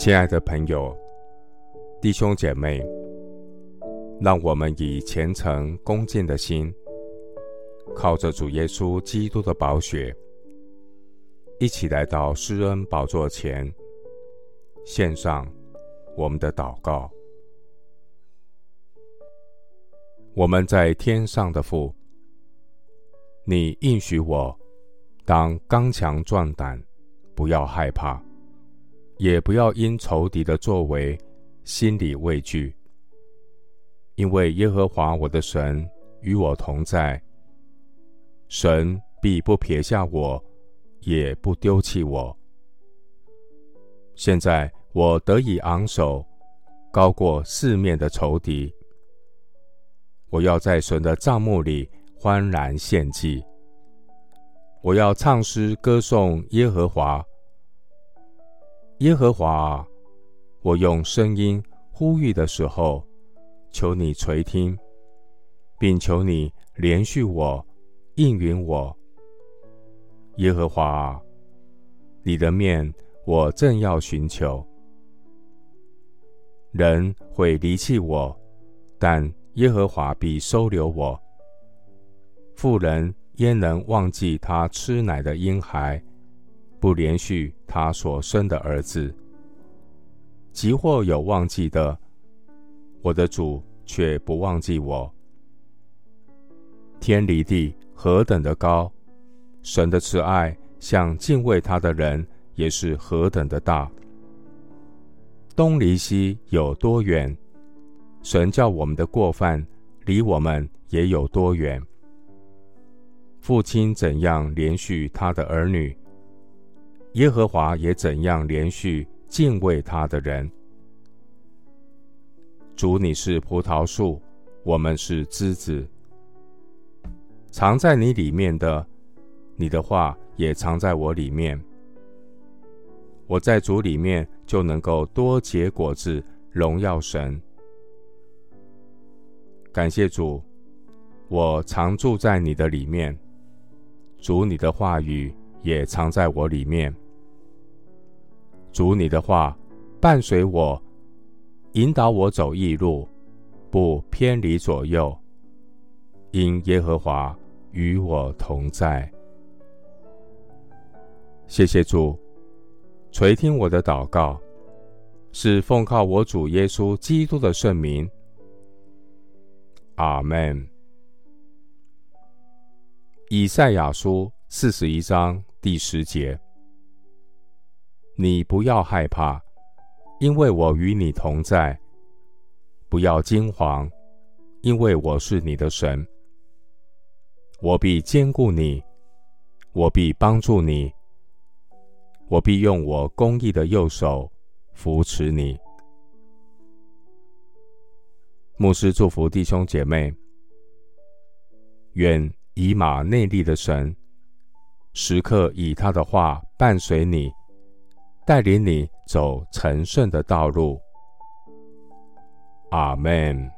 亲爱的朋友、弟兄姐妹，让我们以虔诚恭敬的心，靠着主耶稣基督的宝血，一起来到施恩宝座前，献上我们的祷告。我们在天上的父，你应许我，当刚强壮胆，不要害怕。也不要因仇敌的作为心里畏惧，因为耶和华我的神与我同在，神必不撇下我，也不丢弃我。现在我得以昂首，高过四面的仇敌。我要在神的帐幕里欢然献祭，我要唱诗歌颂耶和华。耶和华，我用声音呼吁的时候，求你垂听，并求你怜恤我，应允我。耶和华，你的面我正要寻求。人会离弃我，但耶和华必收留我。妇人焉能忘记她吃奶的婴孩？不连续他所生的儿子，即或有忘记的，我的主却不忘记我。天离地何等的高，神的慈爱向敬畏他的人也是何等的大。东离西有多远，神叫我们的过犯离我们也有多远。父亲怎样连续他的儿女，耶和华也怎样连续敬畏他的人。主，你是葡萄树，我们是枝子，藏在你里面的，你的话也藏在我里面。我在主里面就能够多结果子，荣耀神。感谢主，我常住在你的里面。主，你的话语也藏在我里面。主，你的话伴随我，引导我走义路，不偏离左右。因耶和华与我同在。谢谢主，垂听我的祷告，是奉靠我主耶稣基督的圣名。阿门。以赛亚书四十一章第十节。你不要害怕，因为我与你同在；不要惊惶，因为我是你的神。我必坚固你，我必帮助你，我必用我公义的右手扶持你。牧师祝福弟兄姐妹，愿以马内利的神时刻以他的话伴随你。带领你走成顺的道路。amen